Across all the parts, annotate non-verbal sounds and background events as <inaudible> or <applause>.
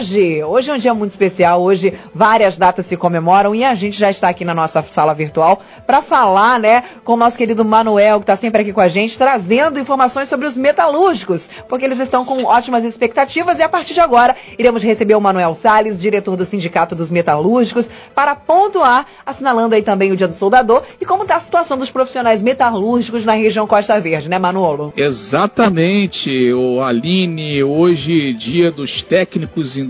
Hoje, hoje é um dia muito especial, hoje várias datas se comemoram e a gente já está aqui na nossa sala virtual para falar, né, com o nosso querido Manuel, que está sempre aqui com a gente, trazendo informações sobre os metalúrgicos, porque eles estão com ótimas expectativas e a partir de agora iremos receber o Manuel Sales, diretor do Sindicato dos Metalúrgicos, para pontuar, assinalando aí também o Dia do Soldador e como está a situação dos profissionais metalúrgicos na região Costa Verde, né, Manolo? Exatamente, o Aline, hoje dia dos técnicos industriais,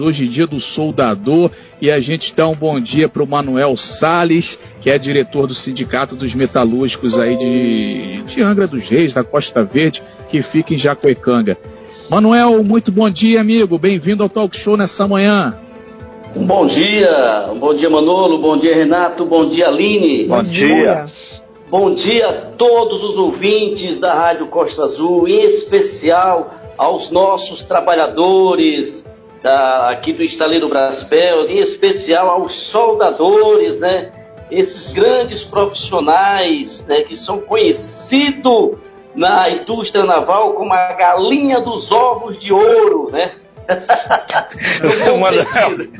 hoje dia do soldador, e a gente dá um bom dia para o Manuel Sales, que é diretor do Sindicato dos Metalúrgicos aí de, de Angra dos Reis, da Costa Verde, que fica em Jacuecanga. Manuel, muito bom dia, amigo. Bem-vindo ao Talk Show nessa manhã. Um bom dia, um bom dia, Manolo, bom dia, Renato, bom dia, Aline. Bom, bom dia. dia. Bom dia a todos os ouvintes da Rádio Costa Azul, em especial aos nossos trabalhadores da, aqui do Estaleiro Braspel, em especial aos soldadores, né? Esses grandes profissionais né, que são conhecidos na indústria naval como a galinha dos ovos de ouro, né? No, bom sentido.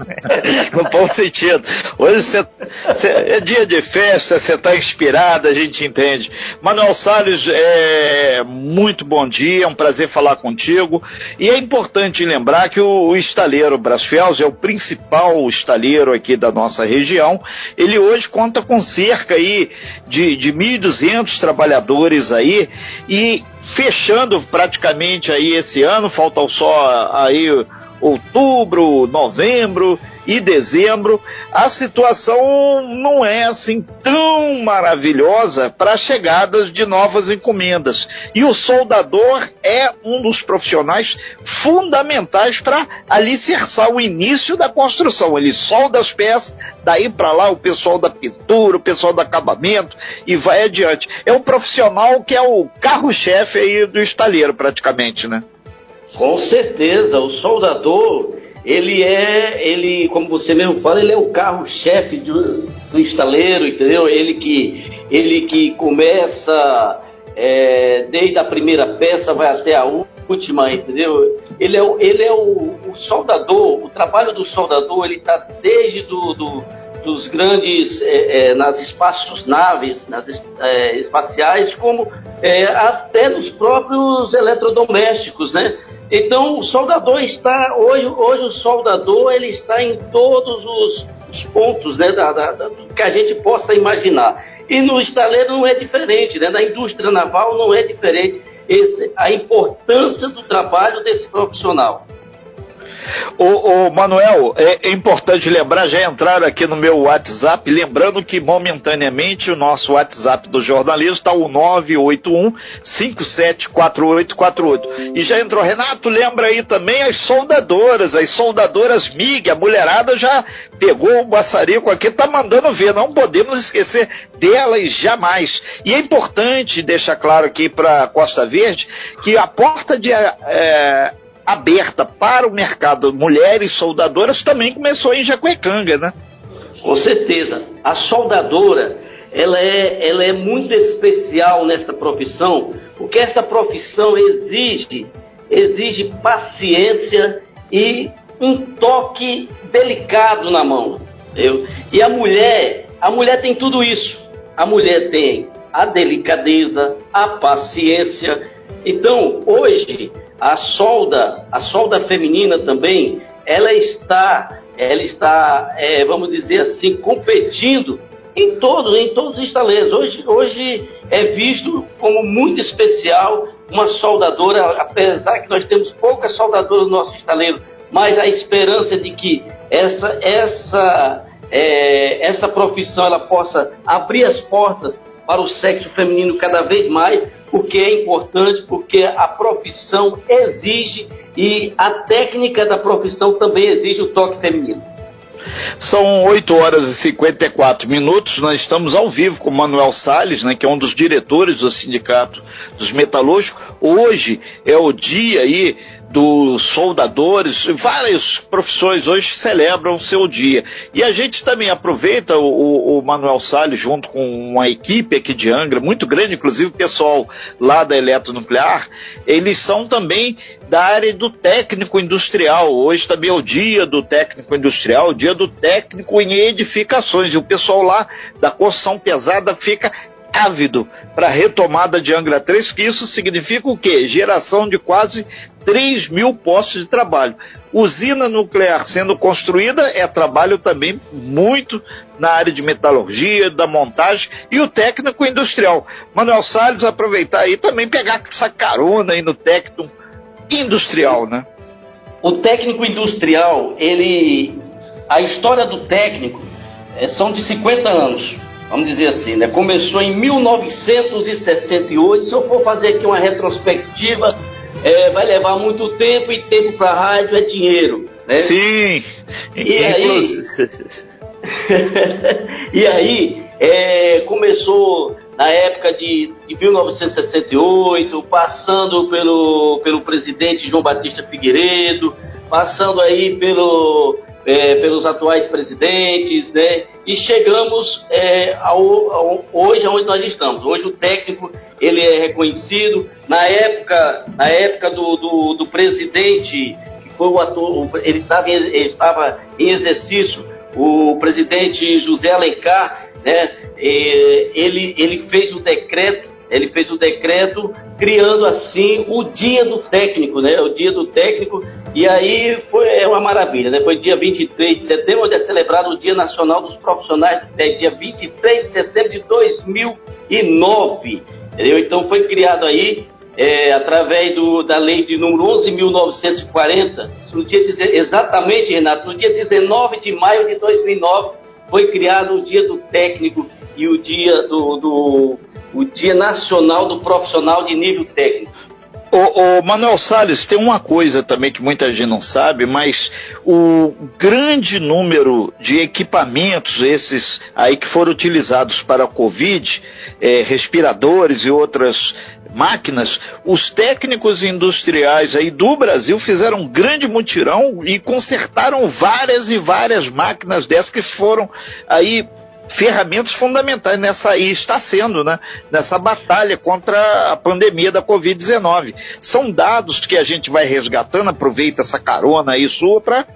no bom sentido. Hoje cê, cê, é dia de festa, você está inspirado, a gente entende. Manuel Salles, é, muito bom dia, é um prazer falar contigo. E é importante lembrar que o, o estaleiro Brasfels é o principal estaleiro aqui da nossa região. Ele hoje conta com cerca aí de, de 1.200 trabalhadores aí e fechando praticamente aí esse ano, faltam só aí outubro, novembro e dezembro, a situação não é assim tão maravilhosa para a chegada de novas encomendas. E o soldador é um dos profissionais fundamentais para alicerçar o início da construção. Ele solda as peças, daí para lá o pessoal da pintura, o pessoal do acabamento e vai adiante. É um profissional que é o carro-chefe aí do estaleiro praticamente, né? Com certeza, o soldador ele é, ele, como você mesmo fala, ele é o carro-chefe do, do estaleiro, entendeu? Ele que, ele que começa é, desde a primeira peça, vai até a última, entendeu? Ele é, o, ele é o, o soldador, o trabalho do soldador, ele está desde do, do, dos grandes, é, é, nas espaços naves, nas é, espaciais, como é, até nos próprios eletrodomésticos, né? Então, o soldador está, hoje, hoje o soldador ele está em todos os, os pontos né, da, da, da, que a gente possa imaginar. E no estaleiro não é diferente, né? na indústria naval não é diferente esse, a importância do trabalho desse profissional. O, o Manuel, é, é, importante lembrar, já entraram aqui no meu WhatsApp, lembrando que momentaneamente o nosso WhatsApp do jornalismo está o 981 574848. E já entrou, Renato, lembra aí também as soldadoras, as soldadoras MIG, a mulherada já pegou o maçarico aqui, tá mandando ver, não podemos esquecer delas jamais. E é importante deixar claro aqui para Costa Verde que a porta de é, aberta para o mercado mulheres soldadoras também começou em Jacuecanga, né? Com certeza. A soldadora, ela é, ela é muito especial nesta profissão, porque esta profissão exige, exige paciência e um toque delicado na mão. Entendeu? E a mulher, a mulher tem tudo isso. A mulher tem a delicadeza, a paciência. Então, hoje, a solda, a solda feminina também, ela está, ela está, é, vamos dizer assim, competindo em todos, em todos os estaleiros. Hoje, hoje é visto como muito especial uma soldadora, apesar que nós temos poucas soldadoras no nosso estaleiro, mas a esperança de que essa, essa, é, essa profissão ela possa abrir as portas para o sexo feminino cada vez mais, porque é importante, porque a profissão exige e a técnica da profissão também exige o toque feminino. São 8 horas e 54 minutos. Nós estamos ao vivo com Manuel Salles, né, que é um dos diretores do Sindicato dos Metalúrgicos. Hoje é o dia aí dos soldadores, várias profissões hoje celebram o seu dia. E a gente também aproveita o, o Manuel Salles junto com uma equipe aqui de Angra, muito grande, inclusive o pessoal lá da Eletronuclear, eles são também da área do técnico industrial. Hoje também é o dia do técnico industrial, o dia do técnico em edificações. E o pessoal lá da construção pesada fica ávido para a retomada de Angra 3, que isso significa o quê? Geração de quase 3 mil postos de trabalho. Usina nuclear sendo construída é trabalho também muito na área de metalurgia, da montagem e o técnico industrial. Manuel Salles, aproveitar aí também pegar essa carona aí no técnico industrial, né? O técnico industrial, ele. A história do técnico é, são de 50 anos vamos dizer assim, né? Começou em 1968. Se eu for fazer aqui uma retrospectiva, é, vai levar muito tempo e tempo para rádio é dinheiro, né? Sim. E aí, <laughs> e aí é, começou na época de, de 1968, passando pelo, pelo presidente João Batista Figueiredo, passando aí pelo é, pelos atuais presidentes, né? E chegamos é, ao, ao, hoje aonde nós estamos. Hoje o técnico ele é reconhecido. Na época, na época do, do, do presidente que foi o ator, ele estava ele estava em exercício, o presidente José Alencar, né? ele ele fez o decreto ele fez o decreto criando assim o dia do técnico, né? O dia do técnico. E aí foi é uma maravilha, né? Foi dia 23 de setembro, onde é celebrado o Dia Nacional dos Profissionais é dia 23 de setembro de 2009. Entendeu? Então foi criado aí é, através do, da lei de número 11.940, no dia, exatamente, Renato, no dia 19 de maio de 2009, foi criado o dia do técnico e o dia do, do o Dia Nacional do Profissional de Nível Técnico. O, o, Manuel Salles, tem uma coisa também que muita gente não sabe, mas o grande número de equipamentos, esses aí que foram utilizados para a Covid, é, respiradores e outras máquinas, os técnicos industriais aí do Brasil fizeram um grande mutirão e consertaram várias e várias máquinas dessas que foram aí ferramentas fundamentais nessa e está sendo, né, nessa batalha contra a pandemia da Covid-19. São dados que a gente vai resgatando, aproveita essa carona aí sua para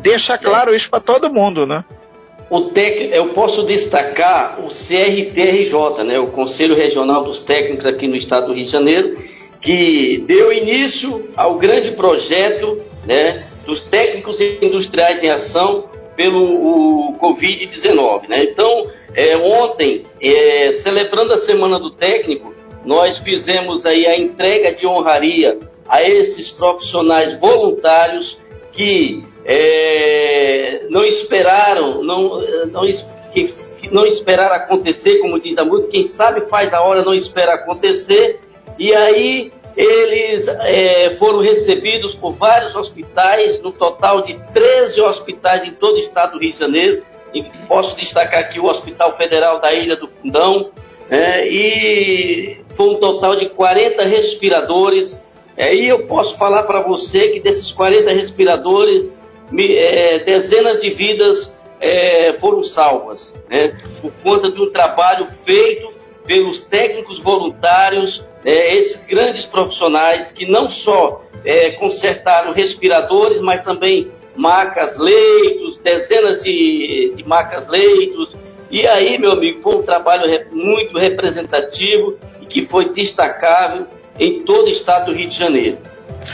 deixar claro isso para todo mundo, né? O tec... Eu posso destacar o CRTRJ, né, o Conselho Regional dos Técnicos aqui no estado do Rio de Janeiro, que deu início ao grande projeto né, dos técnicos industriais em ação pelo Covid-19. Né? Então, é, ontem, é, celebrando a Semana do Técnico, nós fizemos aí a entrega de honraria a esses profissionais voluntários que é, não esperaram, não, não, que, que não esperaram acontecer, como diz a música, quem sabe faz a hora, não espera acontecer, e aí eles é, foram recebidos por vários hospitais, no total de 13 hospitais em todo o estado do Rio de Janeiro. E posso destacar aqui o Hospital Federal da Ilha do Fundão. É, e foi um total de 40 respiradores. É, e eu posso falar para você que desses 40 respiradores, é, dezenas de vidas é, foram salvas, né, por conta um trabalho feito pelos técnicos voluntários, é, esses grandes profissionais que não só é, consertaram respiradores, mas também macas, leitos, dezenas de, de macas, leitos. E aí, meu amigo, foi um trabalho muito representativo e que foi destacável em todo o estado do Rio de Janeiro.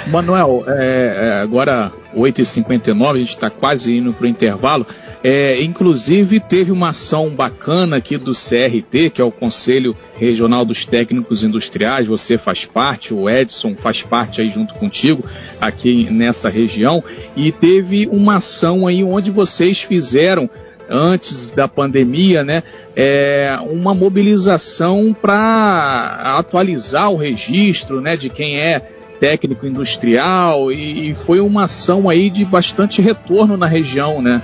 Manuel, é, é agora 8h59, a gente está quase indo para o intervalo. É, inclusive, teve uma ação bacana aqui do CRT, que é o Conselho Regional dos Técnicos Industriais. Você faz parte, o Edson faz parte aí junto contigo, aqui nessa região. E teve uma ação aí onde vocês fizeram antes da pandemia, né, é, uma mobilização para atualizar o registro, né, de quem é técnico industrial e, e foi uma ação aí de bastante retorno na região, né?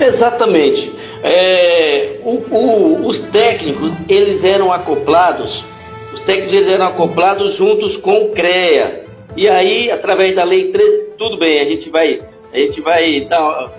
Exatamente. É, o, o, os técnicos, eles eram acoplados, os técnicos eles eram acoplados juntos com o CREA. E aí, através da lei 13, tudo bem, a gente vai, a gente vai dar.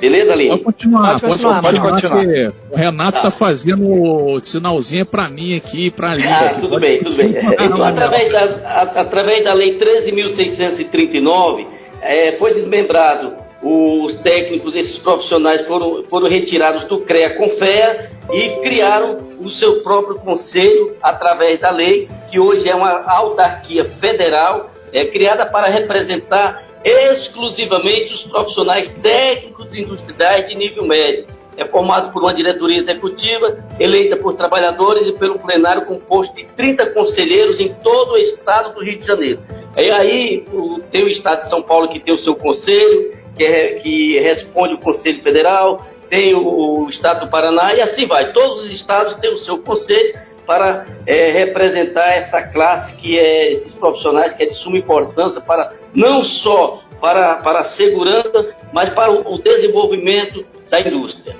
Beleza, Aline? Pode continuar, pode continuar. Pode, pode continuar. O Renato está tá fazendo o sinalzinho para mim aqui, para a Aline. Ah, tudo bem, tudo bem. Então, através da, a, através da lei 13.639, é, foi desmembrado os técnicos, esses profissionais foram, foram retirados do CREA Confea e criaram o seu próprio conselho através da lei, que hoje é uma autarquia federal, é, criada para representar exclusivamente os profissionais técnicos industriais de nível médio. É formado por uma diretoria executiva, eleita por trabalhadores e pelo plenário composto de 30 conselheiros em todo o estado do Rio de Janeiro. E aí tem o estado de São Paulo que tem o seu conselho, que, que responde o Conselho Federal, tem o, o, Estado do Paraná e assim vai. Todos os estados têm o seu conselho para é, representar essa classe que é esses profissionais que é de suma importância para não só para, para a segurança, mas para o, o desenvolvimento da indústria.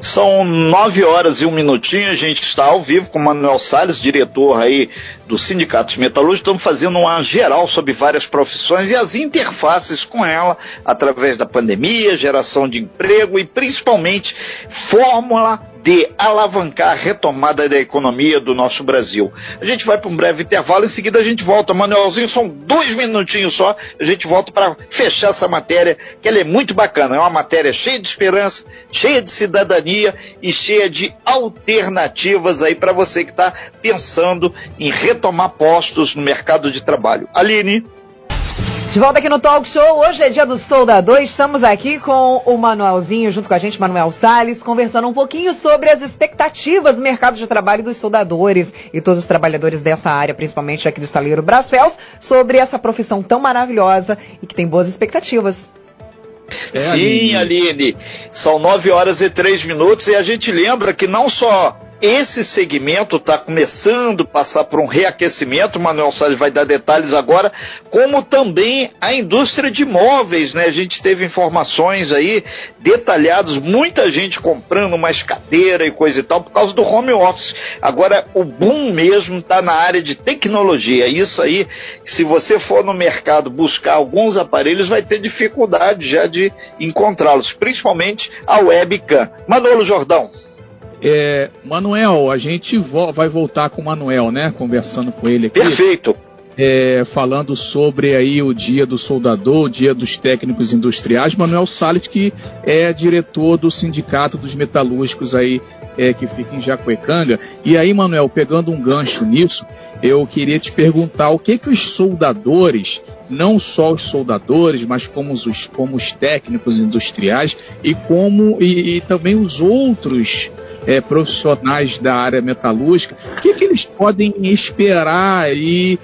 São nove horas e um minutinho, a gente está ao vivo com o Manuel Salles, diretor aí do Sindicato de Metalúrgicos. Estamos fazendo uma geral sobre várias profissões e as interfaces com ela, através da pandemia, geração de emprego e principalmente fórmula de alavancar a retomada da economia do nosso Brasil. A gente vai para um breve intervalo, em seguida a gente volta. Manuelzinho, são dois minutinhos só, a gente volta para fechar essa matéria, que ela é muito bacana. É uma matéria cheia de esperança, cheia de cidadania e cheia de alternativas aí para você que está pensando em retomar postos no mercado de trabalho. Aline. De volta aqui no Talk Show, hoje é dia do soldador, estamos aqui com o Manuelzinho, junto com a gente, Manuel Salles, conversando um pouquinho sobre as expectativas do mercado de trabalho dos soldadores e todos os trabalhadores dessa área, principalmente aqui do estaleiro Brasfels, sobre essa profissão tão maravilhosa e que tem boas expectativas. É, Sim, Aline. Aline, são nove horas e três minutos e a gente lembra que não só esse segmento está começando a passar por um reaquecimento, o Manuel Salles vai dar detalhes agora, como também a indústria de móveis, né? A gente teve informações aí detalhadas, muita gente comprando mais cadeira e coisa e tal por causa do home office. Agora o boom mesmo está na área de tecnologia. Isso aí, se você for no mercado buscar alguns aparelhos, vai ter dificuldade já de encontrá-los, principalmente a webcam. Manolo Jordão. É, Manuel, a gente vo vai voltar com o Manuel, né? Conversando com ele aqui. Perfeito. É, falando sobre aí o dia do soldador, o dia dos técnicos industriais, Manuel Salles, que é diretor do Sindicato dos Metalúrgicos aí, é, que fica em Jacuecanga. E aí, Manuel, pegando um gancho nisso, eu queria te perguntar o que que os soldadores, não só os soldadores, mas como os, como os técnicos industriais e como e, e também os outros é, profissionais da área metalúrgica, o que, que eles podem esperar aí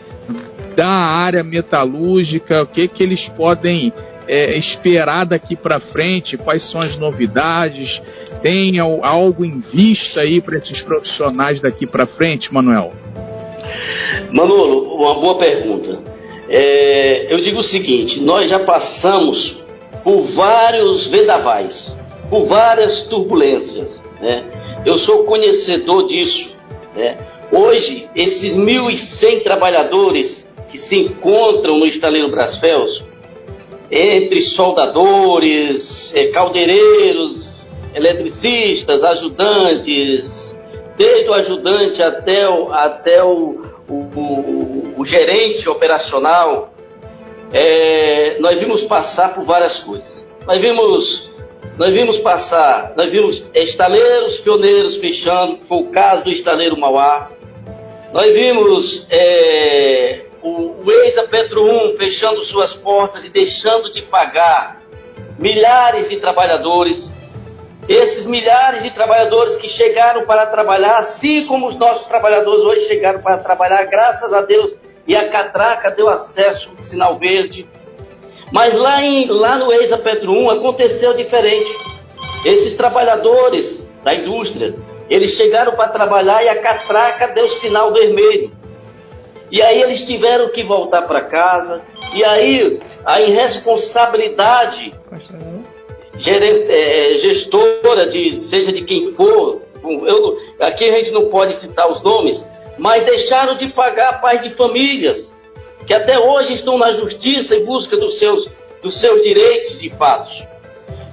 da área metalúrgica, o que, que eles podem é, esperar daqui para frente, quais são as novidades, tem algo em vista aí para esses profissionais daqui para frente, Manuel? Manolo, uma boa pergunta. É, eu digo o seguinte: nós já passamos por vários vendavais, por várias turbulências. Né? Eu sou conhecedor disso. Né? Hoje, esses 1.100 trabalhadores que se encontram no estaleiro Brasfels, entre soldadores, eh, caldeireiros, eletricistas, ajudantes, desde o ajudante até o, até o, o, o, o gerente operacional, é, nós vimos passar por várias coisas. Nós vimos nós vimos passar, nós vimos estaleiros pioneiros fechando, foi o caso do estaleiro Mauá. Nós vimos é, o, o Petro 1 fechando suas portas e deixando de pagar milhares de trabalhadores. Esses milhares de trabalhadores que chegaram para trabalhar, assim como os nossos trabalhadores hoje chegaram para trabalhar, graças a Deus, e a catraca deu acesso sinal verde, mas lá, em, lá no Eisa Petro 1 aconteceu diferente. Esses trabalhadores da indústria, eles chegaram para trabalhar e a catraca deu sinal vermelho. E aí eles tiveram que voltar para casa. E aí a irresponsabilidade é, gestora, de, seja de quem for, eu, aqui a gente não pode citar os nomes, mas deixaram de pagar pais de famílias que até hoje estão na justiça em busca dos seus, dos seus direitos de fatos.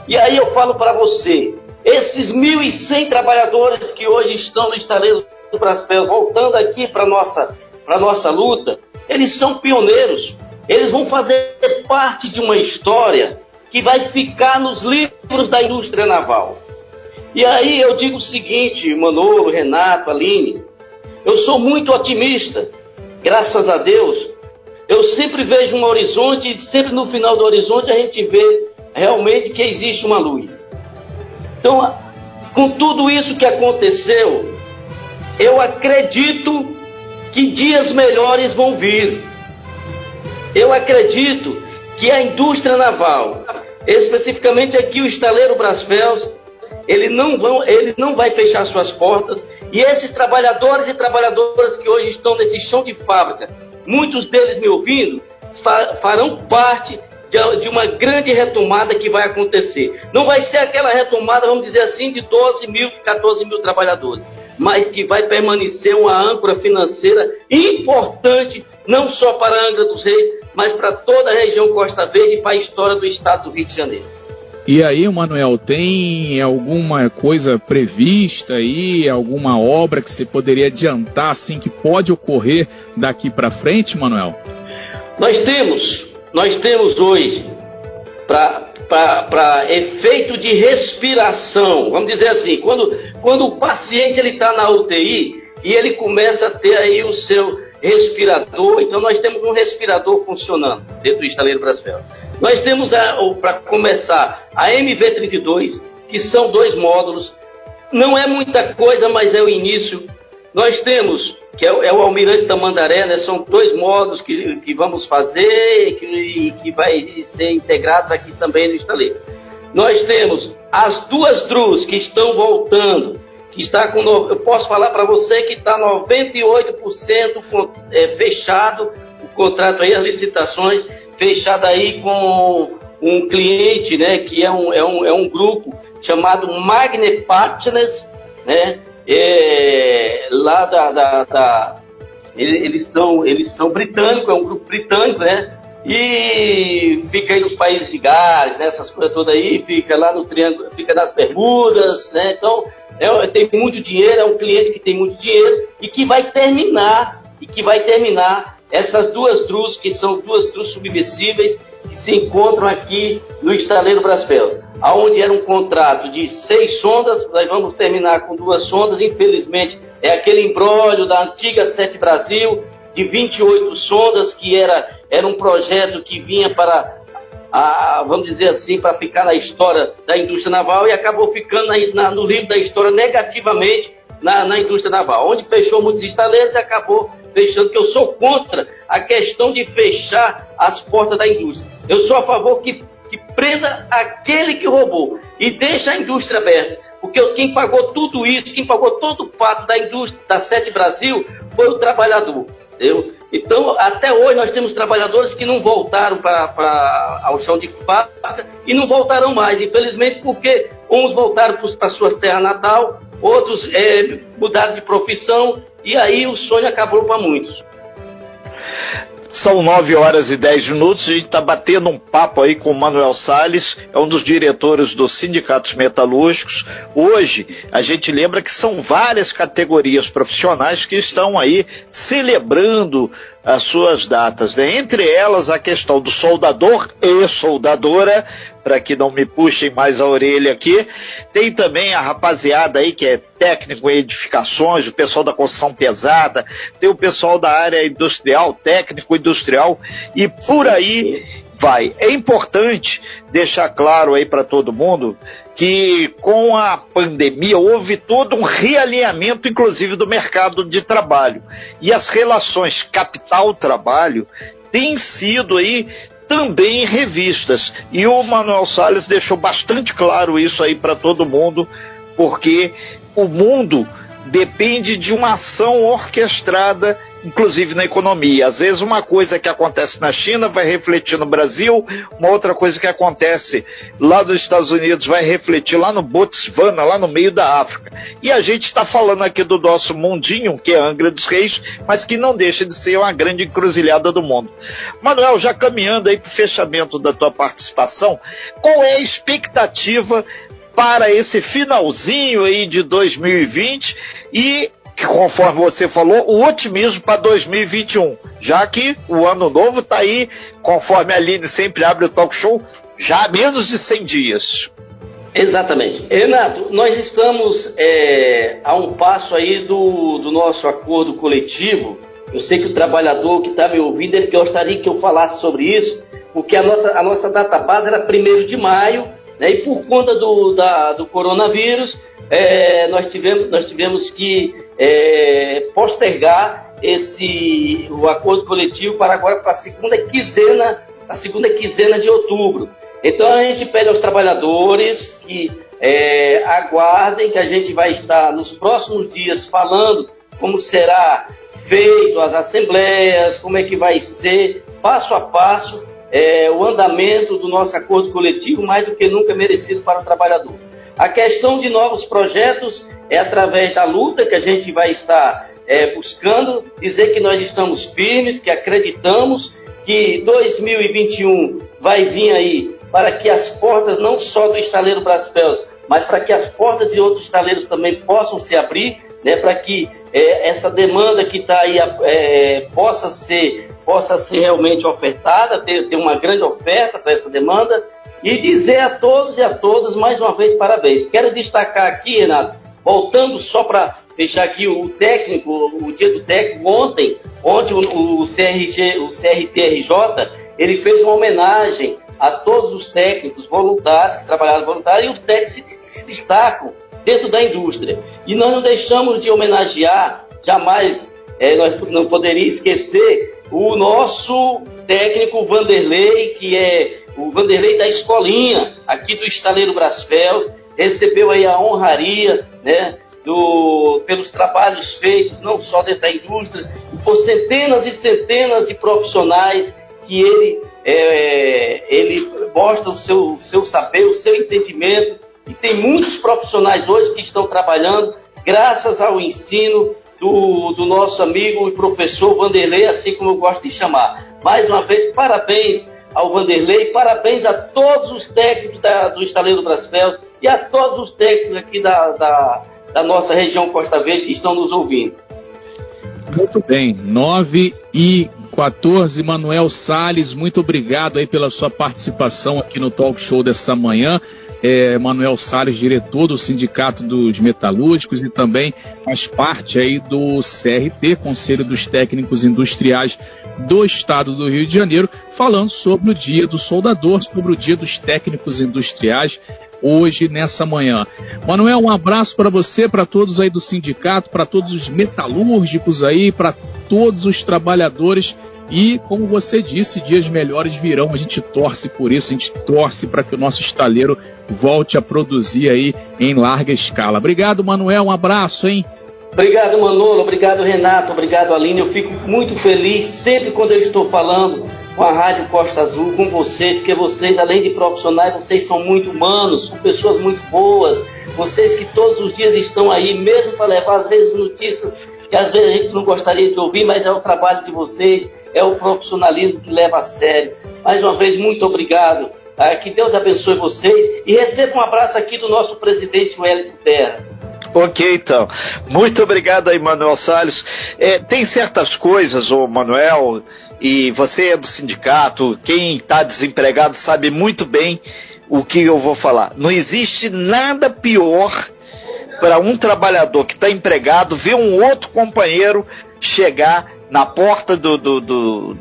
E aí eu falo para você, esses 1.100 trabalhadores que hoje estão no estaleiro do voltando aqui para a nossa, nossa luta, eles são pioneiros. Eles vão fazer parte de uma história que vai ficar nos livros da indústria naval. E aí eu digo o seguinte, Manolo, Renato, Aline, eu sou muito otimista, graças a Deus. Eu sempre vejo um horizonte e sempre no final do horizonte a gente vê realmente que existe uma luz. Então, com tudo isso que aconteceu, eu acredito que dias melhores vão vir. Eu acredito que a indústria naval, especificamente aqui o estaleiro Brasfels, ele não, vão, ele não vai fechar suas portas. E esses trabalhadores e trabalhadoras que hoje estão nesse chão de fábrica, muitos deles me ouvindo, farão parte de, uma grande retomada que vai acontecer. Não vai ser aquela retomada, vamos dizer assim, de 12 mil, 14 mil trabalhadores, mas que vai permanecer uma âncora financeira importante, não só para a Angra dos Reis, mas para toda a região Costa Verde e para a história do estado do Rio de Janeiro. E aí, Manuel, tem alguma coisa prevista aí, alguma obra que você poderia adiantar assim que pode ocorrer daqui para frente, Manuel? Nós temos, nós temos hoje para efeito de respiração, vamos dizer assim, quando, quando o paciente ele está na UTI e ele começa a ter aí o seu respirador, então nós temos um respirador funcionando dentro do estaleiro Brasfel. Nós temos, para começar, a MV32, que são dois módulos, não é muita coisa, mas é o início. Nós temos, que é, é o Almirante da Mandaré, né, são dois módulos que, que vamos fazer e que, que vai ser integrados aqui também no estaleiro. Nós temos as duas DRUs que estão voltando, que está com, eu posso falar para você que está 98% é, fechado o contrato aí, as licitações, fechado aí com um cliente, né, que é um, é um, é um grupo chamado Magnet Partners, né, é, lá da, da, da eles são eles são britânicos, é um grupo britânico, né, e fica aí nos países de Gales, né, essas coisas todas aí, fica lá no triângulo, fica nas Bermudas, né, então é, tem muito dinheiro, é um cliente que tem muito dinheiro e que vai terminar, e que vai terminar essas duas drus, que são duas drus submersíveis, que se encontram aqui no estaleiro Braspel, aonde era um contrato de seis sondas, nós vamos terminar com duas sondas, infelizmente é aquele embrólio da antiga Sete Brasil, de 28 sondas, que era, era um projeto que vinha para a, vamos dizer assim, para ficar na história da indústria naval e acabou ficando na, na, no livro da história negativamente na, na indústria naval, onde fechou muitos estaleiros e acabou fechando, que eu sou contra a questão de fechar as portas da indústria. Eu sou a favor que, que prenda aquele que roubou e deixa a indústria aberta. Porque quem pagou tudo isso, quem pagou todo o pato da indústria, da Sete Brasil, foi o trabalhador. Entendeu? Então, até hoje nós temos trabalhadores que não voltaram para ao chão de fábrica e não voltarão mais, infelizmente, porque uns voltaram para suas terras natal, outros é, mudaram de profissão e aí o sonho acabou para muitos. São 9 horas e 10 minutos. A gente está batendo um papo aí com o Manuel Sales, é um dos diretores dos sindicatos metalúrgicos. Hoje, a gente lembra que são várias categorias profissionais que estão aí celebrando as suas datas. Né? Entre elas, a questão do soldador e soldadora, para que não me puxem mais a orelha aqui. Tem também a rapaziada aí que é técnico em edificações, o pessoal da construção pesada, tem o pessoal da área industrial, técnico industrial, e por aí vai. É importante deixar claro aí para todo mundo que com a pandemia houve todo um realinhamento, inclusive, do mercado de trabalho. E as relações capital-trabalho têm sido aí também revistas. E o Manuel Salles deixou bastante claro isso aí para todo mundo, porque o mundo depende de uma ação orquestrada inclusive na economia. Às vezes uma coisa que acontece na China vai refletir no Brasil, uma outra coisa que acontece lá nos Estados Unidos vai refletir lá no Botswana, lá no meio da África. E a gente está falando aqui do nosso mundinho, que é Angra dos Reis, mas que não deixa de ser uma grande encruzilhada do mundo. Manuel, já caminhando aí para o fechamento da tua participação, qual é a expectativa para esse finalzinho aí de 2020 e que conforme você falou, o otimismo para 2021, já que o ano novo está aí, conforme a Aline sempre abre o talk show, já há menos de 100 dias. Exatamente. Renato, nós estamos é, a um passo aí do, do nosso acordo coletivo. Eu sei que o trabalhador que está me ouvindo, ele gostaria que eu falasse sobre isso, porque a, nota, a nossa data base era 1 de maio, né, e por conta do, da, do coronavírus, é, nós, tivemos, nós tivemos que é, postergar esse, o acordo coletivo para agora para a segunda quinzena, a segunda quinzena de outubro. Então a gente pede aos trabalhadores que é, aguardem que a gente vai estar nos próximos dias falando como será feito as assembleias, como é que vai ser passo a passo é, o andamento do nosso acordo coletivo, mais do que nunca merecido para o trabalhador. A questão de novos projetos é através da luta que a gente vai estar é, buscando, dizer que nós estamos firmes, que acreditamos que 2021 vai vir aí para que as portas, não só do estaleiro Braspelos, mas para que as portas de outros estaleiros também possam se abrir, né, para que é, essa demanda que está aí é, possa, ser, possa ser realmente ofertada, ter, ter uma grande oferta para essa demanda e dizer a todos e a todas mais uma vez parabéns. Quero destacar aqui, Renato, voltando só para deixar aqui o técnico, o dia do técnico, ontem, ontem o, o, CRG, o CRTRJ, ele fez uma homenagem a todos os técnicos voluntários que trabalharam voluntários e os técnicos que se destacam dentro da indústria. E nós não deixamos de homenagear, jamais é, nós não poderíamos esquecer o nosso técnico Vanderlei, que é o Vanderlei da Escolinha, aqui do Estaleiro Brasfels, recebeu aí a honraria, né, do, pelos trabalhos feitos, não só dentro da indústria, por centenas e centenas de profissionais que ele, é, ele mostra o seu, seu saber, o seu entendimento, e tem muitos profissionais hoje que estão trabalhando graças ao ensino do, do nosso amigo e professor Vanderlei, assim como eu gosto de chamar. Mais uma vez, parabéns ao Vanderlei, parabéns a todos os técnicos da, do Estaleiro Brasfel e a todos os técnicos aqui da, da, da, nossa região Costa Verde que estão nos ouvindo. Muito bem, 9 e 14, Manuel Sales, muito obrigado aí pela sua participação aqui no talk show dessa manhã é, Manuel Salles, diretor do Sindicato dos Metalúrgicos e também faz parte aí do CRT, Conselho dos Técnicos Industriais do Estado do Rio de Janeiro, falando sobre o Dia do Soldador, sobre o Dia dos Técnicos Industriais, hoje, nessa manhã. Manuel, um abraço para você, para todos aí do sindicato, para todos os metalúrgicos aí, para todos os trabalhadores e, como você disse, dias melhores virão. A gente torce por isso, a gente torce para que o nosso estaleiro volte a produzir aí em larga escala. Obrigado, Manuel. Um abraço, hein? Obrigado, Manolo. Obrigado, Renato. Obrigado, Aline. Eu fico muito feliz sempre quando eu estou falando com a Rádio Costa Azul, com vocês, porque vocês, além de profissionais, vocês são muito humanos, são pessoas muito boas. Vocês que todos os dias estão aí, mesmo para levar, às vezes, notícias que às vezes a gente não gostaria de ouvir, mas é o trabalho de vocês, é o profissionalismo que leva a sério. Mais uma vez, muito obrigado. Tá? Que Deus abençoe vocês e receba um abraço aqui do nosso presidente Wellington Terra. Ok, então. Muito obrigado aí, Manuel Salles. É, tem certas coisas, ô Manuel, e você é do sindicato, quem está desempregado sabe muito bem o que eu vou falar. Não existe nada pior para um trabalhador que está empregado ver um outro companheiro chegar na porta do, do, do,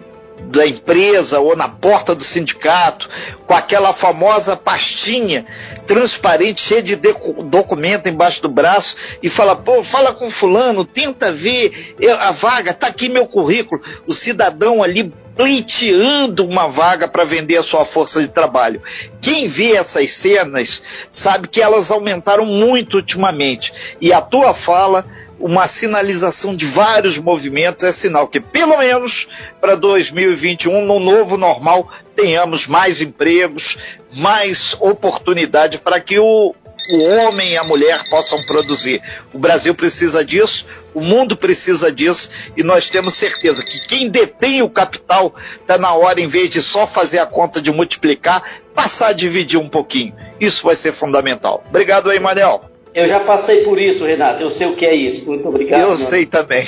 da empresa ou na porta do sindicato com aquela famosa pastinha transparente cheia de documento embaixo do braço e fala, pô, fala com fulano, tenta ver a vaga, tá aqui meu currículo. O cidadão ali pleiteando uma vaga para vender a sua força de trabalho. Quem vê essas cenas sabe que elas aumentaram muito ultimamente. E a tua fala, uma sinalização de vários movimentos, é sinal que, pelo menos para 2021, no novo normal, tenhamos mais empregos, mais oportunidade para que o, o homem e a mulher possam produzir. O Brasil precisa disso, o mundo precisa disso e nós temos certeza que quem detém o capital está na hora, em vez de só fazer a conta de multiplicar, passar a dividir um pouquinho. Isso vai ser fundamental. Obrigado aí, Manel. Eu já passei por isso, Renato. Eu sei o que é isso. Muito obrigado. Eu mano. sei também.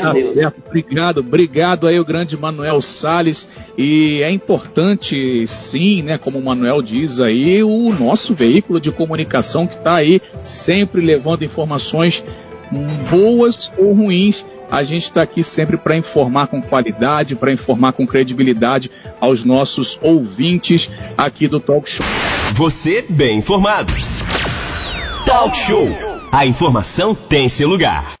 Alberto, obrigado, obrigado aí o grande Manuel Sales. E é importante, sim, né, como o Manuel diz aí, o nosso veículo de comunicação que está aí sempre levando informações boas ou ruins a gente está aqui sempre para informar com qualidade, para informar com credibilidade aos nossos ouvintes aqui do Talk Show. Você bem informado. Talk Show. A informação tem seu lugar.